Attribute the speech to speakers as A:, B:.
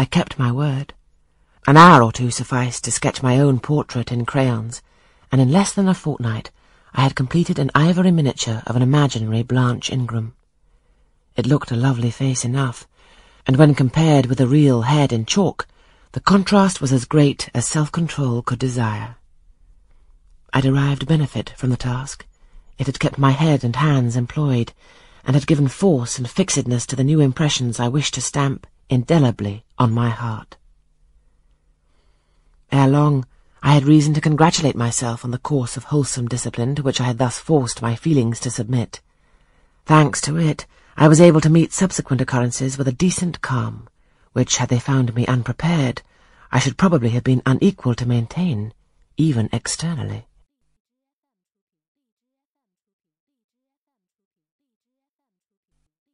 A: I kept my word. An hour or two sufficed to sketch my own portrait in crayons, and in less than a fortnight I had completed an ivory miniature of an imaginary Blanche Ingram. It looked a lovely face enough, and when compared with the real head in chalk, the contrast was as great as self-control could desire. I derived benefit from the task. It had kept my head and hands employed, and had given force and fixedness to the new impressions I wished to stamp indelibly on my heart. Ere long, I had reason to congratulate myself on the course of wholesome discipline to which I had thus forced my feelings to submit. Thanks to it, I was able to meet subsequent occurrences with a decent calm, which, had they found me unprepared, I should probably have been unequal to maintain, even externally.